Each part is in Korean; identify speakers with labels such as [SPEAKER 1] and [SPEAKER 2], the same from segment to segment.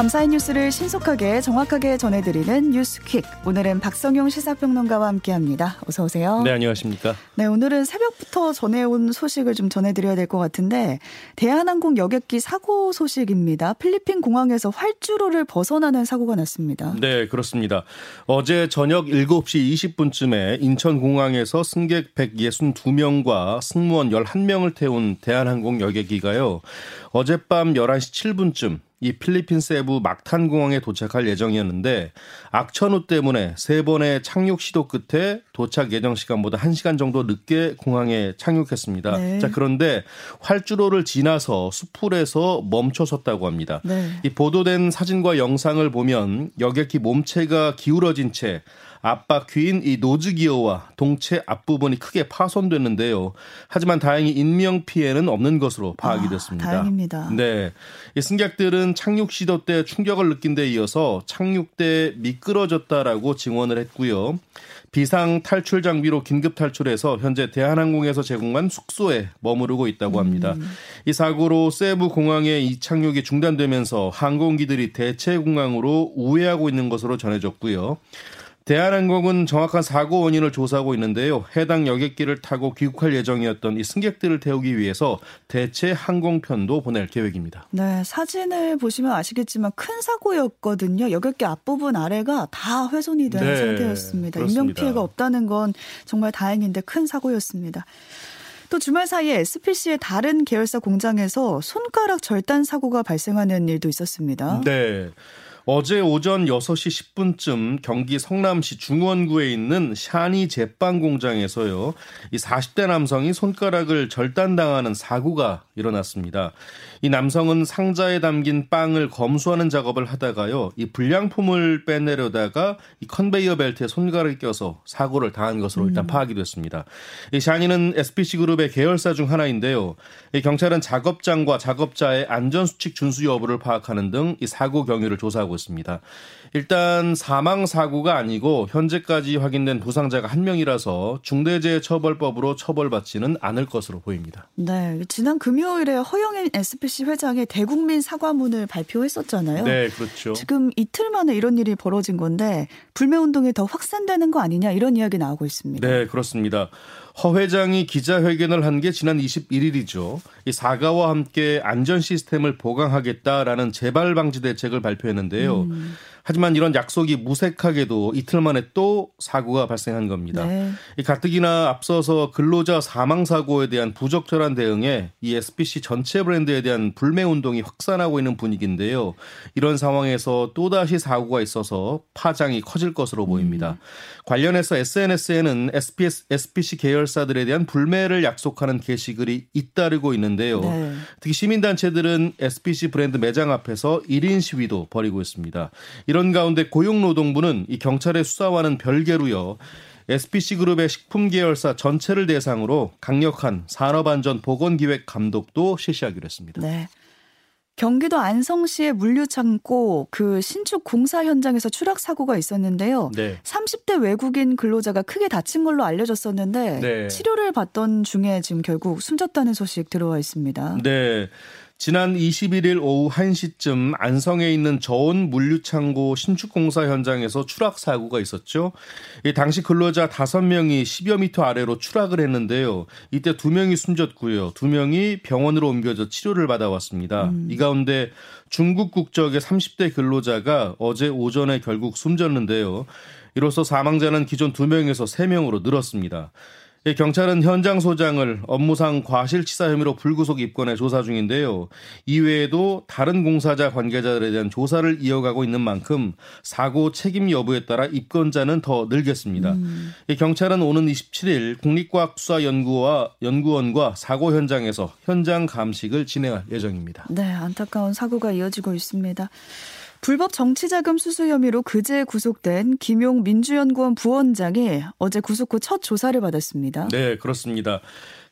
[SPEAKER 1] 감사의 뉴스를 신속하게 정확하게 전해드리는 뉴스퀵. 오늘은 박성용 시사평론가와 함께합니다. 어서 오세요.
[SPEAKER 2] 네, 안녕하십니까.
[SPEAKER 1] 네, 오늘은 새벽부터 전해온 소식을 좀 전해드려야 될 것 같은데 대한항공 여객기 사고 소식입니다. 필리핀 공항에서 활주로를 벗어나는 사고가 났습니다.
[SPEAKER 2] 네, 그렇습니다. 어제 저녁 7시 20분쯤에 인천공항에서 승객 162명과 승무원 11명을 태운 대한항공 여객기가요. 어젯밤 11시 7분쯤 이 필리핀 세부 막탄 공항에 도착할 예정이었는데 악천후 때문에 세 번의 착륙 시도 끝에 도착 예정 시간보다 1시간 정도 늦게 공항에 착륙했습니다. 네. 자, 그런데 활주로를 지나서 수풀에서 멈춰 섰다고 합니다. 네. 이 보도된 사진과 영상을 보면 여객기 몸체가 기울어진 채 앞바 귀인 이 노즈 기어와 동체 앞부분이 크게 파손됐는데요. 하지만 다행히 인명 피해는 없는 것으로 파악이 아, 됐습니다.
[SPEAKER 1] 다행입니다.
[SPEAKER 2] 네. 승객들은 는 착륙 시도 때 충격을 느낀 데 이어서 착륙 때 미끄러졌다라고 증언을 했고요. 비상 탈출 장비로 긴급 탈출해서 현재 대한항공에서 제공한 숙소에 머무르고 있다고 합니다. 음. 이 사고로 세부 공항에이 착륙이 중단되면서 항공기들이 대체 공항으로 우회하고 있는 것으로 전해졌고요. 대한항공은 정확한 사고 원인을 조사하고 있는데요. 해당 여객기를 타고 귀국할 예정이었던 이 승객들을 태우기 위해서 대체 항공편도 보낼 계획입니다.
[SPEAKER 1] 네, 사진을 보시면 아시겠지만 큰 사고였거든요. 여객기 앞부분 아래가 다 훼손이 된 네, 상태였습니다. 인명피해가 없다는 건 정말 다행인데 큰 사고였습니다. 또 주말 사이에 SPC의 다른 계열사 공장에서 손가락 절단 사고가 발생하는 일도 있었습니다.
[SPEAKER 2] 네. 어제 오전 6시 10분쯤 경기 성남시 중원구에 있는 샤니 제빵 공장에서요. 이 40대 남성이 손가락을 절단당하는 사고가 일어났습니다. 이 남성은 상자에 담긴 빵을 검수하는 작업을 하다가요. 이 불량품을 빼내려다가 이 컨베이어 벨트에 손가락을 껴서 사고를 당한 것으로 일단 음. 파악이 됐습니다. 이 샤니는 SPC 그룹의 계열사 중 하나인데요. 이 경찰은 작업장과 작업자의 안전수칙 준수 여부를 파악하는 등 이 사고 경위를 조사하고 나타나고 있습니다. 일단 사망 사고가 아니고 현재까지 확인된 부상자가 한 명이라서 중대재해처벌법으로 처벌받지는 않을 것으로 보입니다.
[SPEAKER 1] 네, 지난 금요일에 허영인 SPC 회장이 대국민 사과문을 발표했었잖아요.
[SPEAKER 2] 네, 그렇죠.
[SPEAKER 1] 지금 이틀 만에 이런 일이 벌어진 건데 불매 운동이 더 확산되는 거 아니냐 이런 이야기 나오고 있습니다.
[SPEAKER 2] 네, 그렇습니다. 허 회장이 기자회견을 한 게 지난 21일이죠. 이 사과와 함께 안전 시스템을 보강하겠다라는 재발 방지 대책을 발표했는데요. 음. 하지만 이런 약속이 무색하게도 이틀 만에 또 사고가 발생한 겁니다. 네. 가뜩이나 앞서서 근로자 사망 사고에 대한 부적절한 대응에 이 SPC 전체 브랜드에 대한 불매 운동이 확산하고 있는 분위기인데요. 이런 상황에서 또다시 사고가 있어서 파장이 커질 것으로 보입니다. 음. 관련해서 SNS에는 SPS, SPC 계열사들에 대한 불매를 약속하는 게시글이 잇따르고 있는데요. 네. 특히 시민단체들은 SPC 브랜드 매장 앞에서 1인 시위도 벌이고 있습니다. 이런 가운데 고용노동부는 이 경찰의 수사와는 별개로요. SPC 그룹의 식품 계열사 전체를 대상으로 강력한 산업안전 보건 기획 감독도 실시하기로 했습니다.
[SPEAKER 1] 네. 경기도 안성시의 물류창고 그 신축 공사 현장에서 추락 사고가 있었는데요. 네. 30대 외국인 근로자가 크게 다친 걸로 알려졌었는데 네. 치료를 받던 중에 지금 결국 숨졌다는 소식 들어와 있습니다.
[SPEAKER 2] 네. 지난 21일 오후 1시쯤 안성에 있는 저온 물류창고 신축공사 현장에서 추락 사고가 있었죠. 당시 근로자 5명이 10여 미터 아래로 추락을 했는데요. 이때 2명이 숨졌고요. 2명이 병원으로 옮겨져 치료를 받아왔습니다. 음. 이 가운데 중국 국적의 30대 근로자가 어제 오전에 결국 숨졌는데요. 이로써 사망자는 기존 2명에서 3명으로 늘었습니다. 예, 경찰은 현장 소장을 업무상 과실치사 혐의로 불구속 입건해 조사 중인데요. 이외에도 다른 공사자 관계자들에 대한 조사를 이어가고 있는 만큼 사고 책임 여부에 따라 입건자는 더 늘겠습니다. 음. 예, 경찰은 오는 27일 국립과학수사연구와 연구원과 사고 현장에서 현장 감식을 진행할 예정입니다.
[SPEAKER 1] 네, 안타까운 사고가 이어지고 있습니다. 불법 정치자금 수수 혐의로 그제 구속된 김용 민주연구원 부원장이 어제 구속 후 첫 조사를 받았습니다.
[SPEAKER 2] 네, 그렇습니다.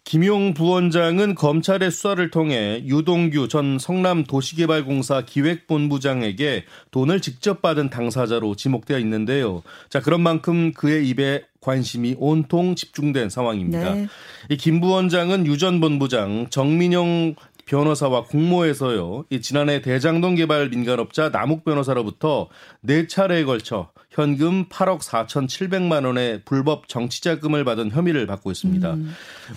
[SPEAKER 2] 김용 부원장은 검찰의 수사를 통해 유동규 전 성남도시개발공사 기획본부장에게 돈을 직접 받은 당사자로 지목되어 있는데요. 자, 그런 만큼 그의 입에 관심이 온통 집중된 상황입니다. 네. 이 김 부원장은 유전 본부장 정민영 변호사와 공모해서요. 이 지난해 대장동 개발 민간업자 남욱 변호사로부터 네 차례에 걸쳐 현금 8억 4,700만 원의 불법 정치자금을 받은 혐의를 받고 있습니다. 음.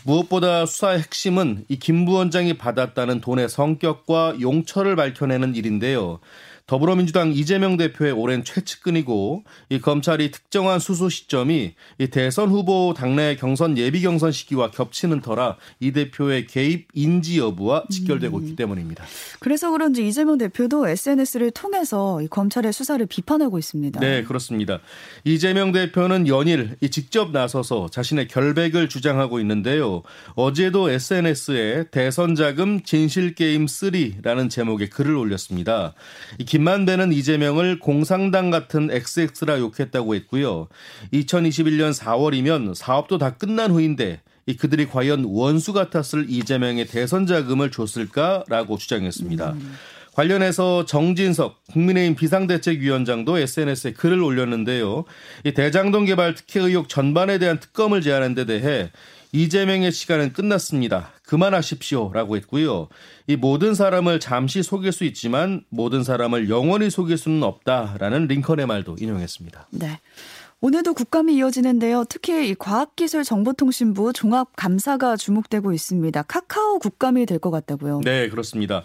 [SPEAKER 2] 무엇보다 수사의 핵심은 이 김 부원장이 받았다는 돈의 성격과 용처를 밝혀내는 일인데요. 더불어민주당 이재명 대표의 오랜 최측근이고 이 검찰이 특정한 수소 시점이 이 대선 후보 당내 경선 예비 경선 시기와 겹치는 터라 이 대표의 개입 인지 여부와 직결되고 있기 음. 때문입니다.
[SPEAKER 1] 그래서 그런지 이재명 대표도 SNS를 통해서 검찰의 수사를 비판하고 있습니다.
[SPEAKER 2] 네, 그렇습니다. 이재명 대표는 연일 직접 나서서 자신의 결백을 주장하고 있는데요. 어제도 SNS에 대선 자금 진실 게임 3라는 제목의 글을 올렸습니다. 김 김만대는 이재명을 공상당 같은 XX라 욕했다고 했고요. 2021년 4월이면 사업도 다 끝난 후인데 이 그들이 과연 원수 같았을 이재명의 대선 자금을 줬을까라고 주장했습니다. 음. 관련해서 정진석 국민의힘 비상대책위원장도 SNS에 글을 올렸는데요. 이 대장동 개발 특혜 의혹 전반에 대한 특검을 제안한 데 대해 이재명의 시간은 끝났습니다. 그만하십시오라고 했고요. 이 모든 사람을 잠시 속일 수 있지만 모든 사람을 영원히 속일 수는 없다라는 링컨의 말도 인용했습니다.
[SPEAKER 1] 네. 오늘도 국감이 이어지는데요. 특히 과학기술정보통신부 종합감사가 주목되고 있습니다. 카카오 국감이 될 것 같다고요.
[SPEAKER 2] 네, 그렇습니다.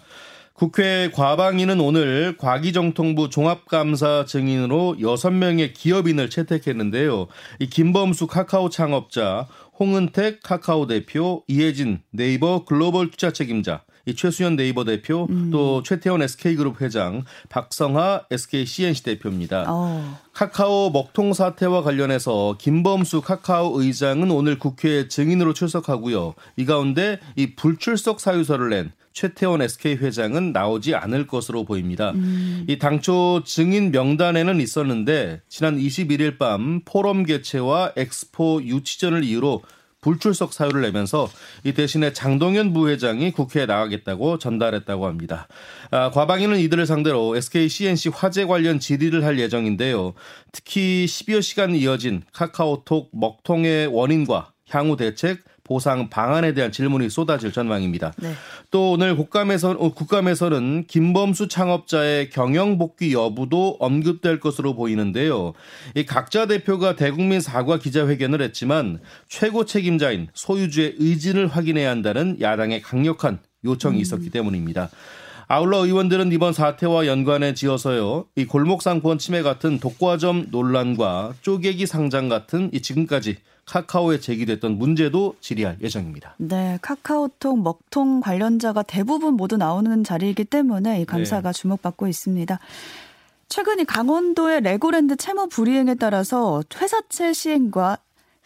[SPEAKER 2] 국회 과방위는 오늘 과기정통부 종합감사 증인으로 6명의 기업인을 채택했는데요. 이 김범수 카카오 창업자, 홍은택 카카오 대표, 이혜진 네이버 글로벌 투자 책임자, 이 최수현 네이버 대표, 음. 또 최태원 SK그룹 회장, 박성하 SKCNC 대표입니다. 어. 카카오 먹통 사태와 관련해서 김범수 카카오 의장은 오늘 국회에 증인으로 출석하고요. 이 가운데 이 불출석 사유서를 낸 최태원 SK 회장은 나오지 않을 것으로 보입니다. 음. 이 당초 증인 명단에는 있었는데 지난 21일 밤 포럼 개최와 엑스포 유치전을 이유로 불출석 사유를 내면서 이 대신에 장동현 부회장이 국회에 나가겠다고 전달했다고 합니다. 아, 과방위는 이들을 상대로 SK CNC 화재 관련 질의를 할 예정인데요. 특히 10여 시간 이어진 카카오톡 먹통의 원인과 향후 대책, 보상 방안에 대한 질문이 쏟아질 전망입니다. 네. 또 오늘 국감에서 어, 국감에서는 김범수 창업자의 경영 복귀 여부도 언급될 것으로 보이는데요. 이 각자 대표가 대국민 사과 기자회견을 했지만 최고 책임자인 소유주의 의지를 확인해야 한다는 야당의 강력한 요청이 음. 있었기 음. 때문입니다. 아울러 의원들은 이번 사태와 연관해 지어서요, 이 골목상권 침해 같은 독과점 논란과 쪼개기 상장 같은 이 지금까지 카카오에 제기됐던 문제도 질의할 예정입니다.
[SPEAKER 1] 네, 카카오톡 먹통 관련자가 대부분 모두 나오는 자리이기 때문에 이 감사가 네. 주목받고 있습니다. 최근 이 강원도의 레고랜드 채무 불이행에 따라서 회사채 시행과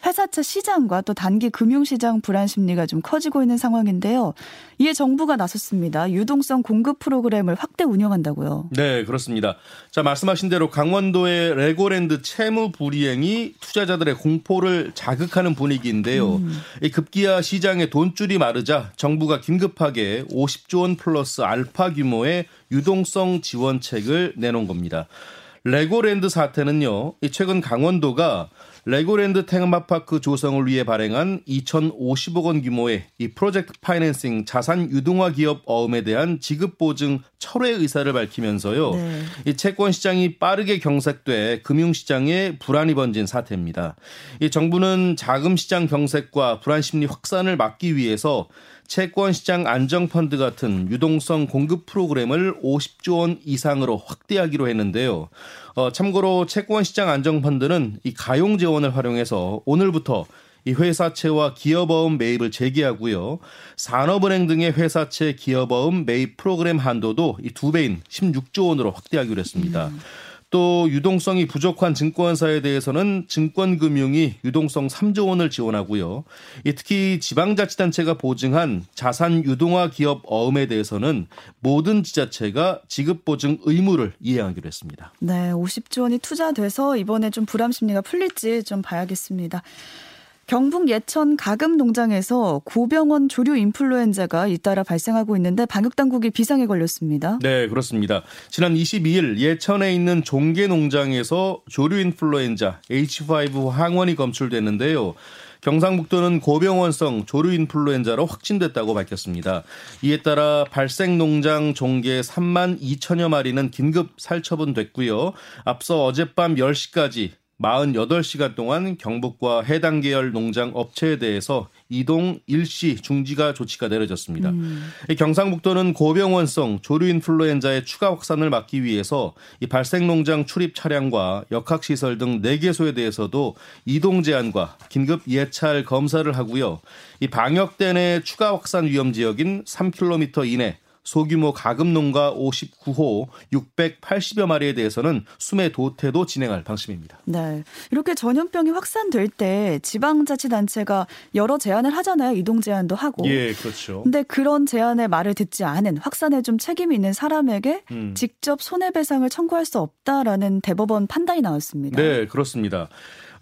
[SPEAKER 1] 회사채 시장과 또 단기 금융시장 불안 심리가 좀 커지고 있는 상황인데요. 이에 정부가 나섰습니다. 유동성 공급 프로그램을 확대 운영한다고요.
[SPEAKER 2] 네, 그렇습니다. 자, 말씀하신 대로 강원도의 레고랜드 채무 불이행이 투자자들의 공포를 자극하는 분위기인데요. 음. 급기야 시장의 돈줄이 마르자 정부가 긴급하게 50조 원 플러스 알파 규모의 유동성 지원책을 내놓은 겁니다. 레고랜드 사태는요, 최근 강원도가 레고랜드 테마파크 조성을 위해 발행한 2,050억 원 규모의 이 프로젝트 파이낸싱 자산 유동화 기업 어음에 대한 지급 보증 철회 의사를 밝히면서요. 네. 이 채권 시장이 빠르게 경색돼 금융 시장에 불안이 번진 사태입니다. 이 정부는 자금 시장 경색과 불안 심리 확산을 막기 위해서 채권시장 안정펀드 같은 유동성 공급 프로그램을 50조 원 이상으로 확대하기로 했는데요. 어, 참고로 채권시장 안정펀드는 이 가용 재원을 활용해서 오늘부터 이 회사채와 기업어음 매입을 재개하고요. 산업은행 등의 회사채 기업어음 매입 프로그램 한도도 이 두 배인 16조 원으로 확대하기로 했습니다. 음. 또 유동성이 부족한 증권사에 대해서는 증권금융이 유동성 3조 원을 지원하고요. 특히 지방자치단체가 보증한 자산 유동화 기업 어음에 대해서는 모든 지자체가 지급 보증 의무를 이행하기로 했습니다.
[SPEAKER 1] 네, 50조 원이 투자돼서 이번에 좀 불안 심리가 풀릴지 좀 봐야겠습니다. 경북 예천 가금 농장에서 고병원 조류 인플루엔자가 잇따라 발생하고 있는데 방역 당국이 비상에 걸렸습니다.
[SPEAKER 2] 네, 그렇습니다. 지난 22일 예천에 있는 종계 농장에서 조류 인플루엔자 H5 항원이 검출됐는데요. 경상북도는 고병원성 조류 인플루엔자로 확진됐다고 밝혔습니다. 이에 따라 발생 농장 종계 3만 2천여 마리는 긴급 살처분됐고요. 앞서 어젯밤 10시까지 48시간 동안 경북과 해당 계열 농장 업체에 대해서 이동 일시 중지가 조치가 내려졌습니다. 음. 경상북도는 고병원성 조류인플루엔자의 추가 확산을 막기 위해서 이 발생농장 출입 차량과 역학시설 등 4개소에 대해서도 이동 제한과 긴급 예찰 검사를 하고요. 이 방역대 내 추가 확산 위험 지역인 3km 이내 소규모 가금농가 59호 680여 마리에 대해서는 수매 도태도 진행할 방침입니다.
[SPEAKER 1] 네. 이렇게 전염병이 확산될 때 지방자치단체가 여러 제안을 하잖아요. 이동 제안도 하고.
[SPEAKER 2] 예, 그렇죠. 근데
[SPEAKER 1] 그런 제안의 말을 듣지 않은 확산에 좀 책임이 있는 사람에게 음. 직접 손해배상을 청구할 수 없다라는 대법원 판단이 나왔습니다.
[SPEAKER 2] 네, 그렇습니다.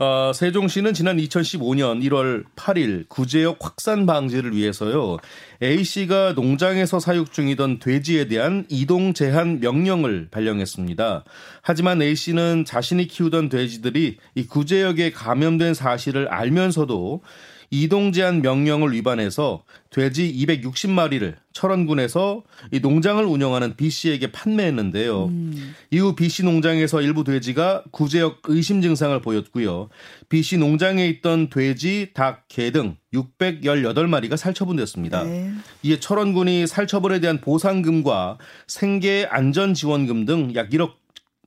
[SPEAKER 2] 어, 세종시는 지난 2015년 1월 8일 구제역 확산 방지를 위해서요. A 씨가 농장에서 사육 중이던 돼지에 대한 이동 제한 명령을 발령했습니다. 하지만 A 씨는 자신이 키우던 돼지들이 이 구제역에 감염된 사실을 알면서도 이동 제한 명령을 위반해서 돼지 260마리를 철원군에서 이 농장을 운영하는 B 씨에게 판매했는데요. 음. 이후 B 씨 농장에서 일부 돼지가 구제역 의심 증상을 보였고요. B 씨 농장에 있던 돼지, 닭, 개 등 618마리가 살처분됐습니다. 네. 이에 철원군이 살처분에 대한 보상금과 생계 안전 지원금 등 약 1억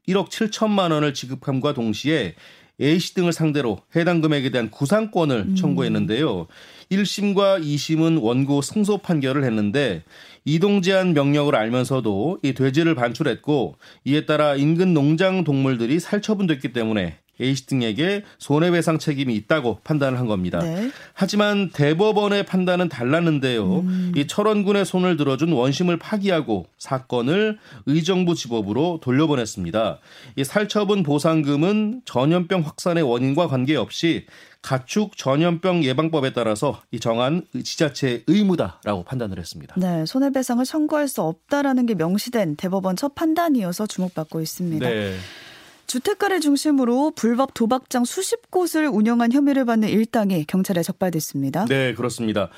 [SPEAKER 2] 1억 7천만 원을 지급함과 동시에 A씨 등을 상대로 해당 금액에 대한 구상권을 음. 청구했는데요. 1심과 2심은 원고 승소 판결을 했는데 이동 제한 명령을 알면서도 이 돼지를 반출했고 이에 따라 인근 농장 동물들이 살처분됐기 때문에 A씨 등에게 손해배상 책임이 있다고 판단을 한 겁니다. 네. 하지만 대법원의 판단은 달랐는데요. 음. 이 철원군의 손을 들어준 원심을 파기하고 사건을 의정부 지법으로 돌려보냈습니다. 이 살처분 보상금은 전염병 확산의 원인과 관계없이 가축 전염병 예방법에 따라서 이 정한 지자체의 의무다라고 판단을 했습니다.
[SPEAKER 1] 네, 손해배상을 청구할 수 없다라는 게 명시된 대법원 첫 판단이어서 주목받고 있습니다. 네. 주택가를 중심으로 불법 도박장 수십 곳을 운영한 혐의를 받는 일당이 경찰에 적발됐습니다.
[SPEAKER 2] 네, 그렇습니다.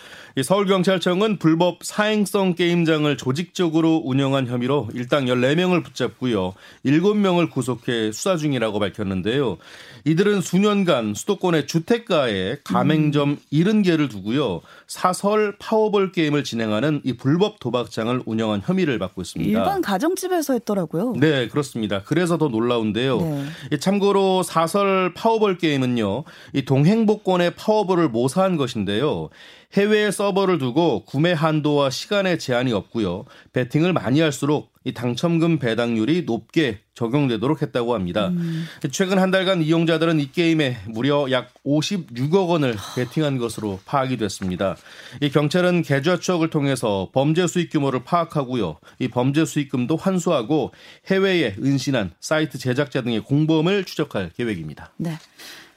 [SPEAKER 2] 서울경찰청은 불법 사행성 게임장을 조직적으로 운영한 혐의로 일당 14명을 붙잡고요. 7명을 구속해 수사 중이라고 밝혔는데요. 이들은 수년간 수도권의 주택가에 가맹점 70개를 두고요. 사설 파워볼 게임을 진행하는 이 불법 도박장을 운영한 혐의를 받고 있습니다.
[SPEAKER 1] 일반 가정집에서 했더라고요.
[SPEAKER 2] 네, 그렇습니다. 그래서 더 놀라운데요. 있는데요. 네. 참고로 사설 파워볼 게임은요, 이 동행복권의 파워볼을 모사한 것인데요. 해외 에 서버를 두고 구매 한도와 시간에 제한이 없고요. 베팅을 많이 할수록 이 당첨금 배당률이 높게 적용되도록 했다고 합니다. 음. 최근 한 달간 이용자들은 이 게임에 무려 약 56억 원을 베팅한 것으로 파악이 됐습니다. 이 경찰은 계좌 추적을 통해서 범죄 수익 규모를 파악하고요. 이 범죄 수익금도 환수하고 해외에 은신한 사이트 제작자 등의 공범을 추적할 계획입니다.
[SPEAKER 1] 네.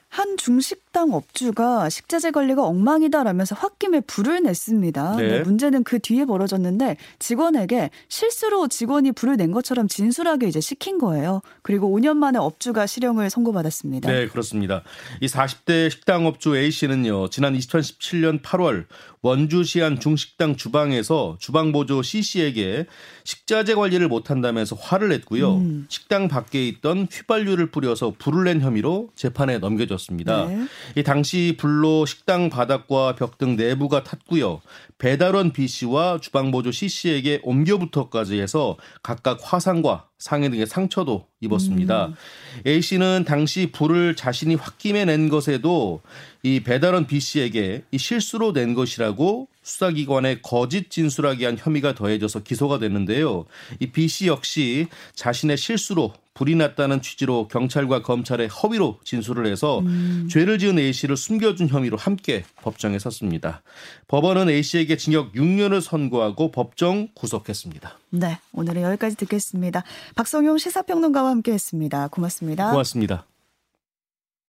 [SPEAKER 1] 한 중식당 업주가 식자재 관리가 엉망이다라면서 홧김에 불을 냈습니다. 네. 네. 문제는 그 뒤에 벌어졌는데 직원에게 실수로 직원이 불을 낸 것처럼 진술하게 이제 시킨 거예요. 그리고 5년 만에 업주가 실형을 선고받았습니다.
[SPEAKER 2] 네, 그렇습니다. 이 40대 식당 업주 A 씨는요 지난 2017년 8월 원주시 안 중식당 주방에서 주방보조 C씨에게 식자재 관리를 못한다면서 화를 냈고요. 음. 식당 밖에 있던 휘발유를 뿌려서 불을 낸 혐의로 재판에 넘겨졌습니다. 네. 이 당시 불로 식당 바닥과 벽 등 내부가 탔고요. 배달원 B씨와 주방보조 C씨에게 옮겨붙어까지 해서 각각 화상과 상해 등의 상처도 입었습니다. 음. A 씨는 당시 불을 자신이 홧김에 낸 것에도 이 배달원 B 씨에게 이 실수로 낸 것이라고 수사기관에 거짓 진술하기 한 혐의가 더해져서 기소가 됐는데요이 B 씨 역시 자신의 실수로 불이 났다는 취지로 경찰과 검찰에 허위로 진술을 해서 음. 죄를 지은 A 씨를 숨겨준 혐의로 함께 법정에 섰습니다. 법원은 A 씨에게 징역 6년을 선고하고 법정 구속했습니다.
[SPEAKER 1] 네, 오늘은 여기까지 듣겠습니다. 박성용 시사평론가와 함께했습니다. 고맙습니다. 고맙습니다.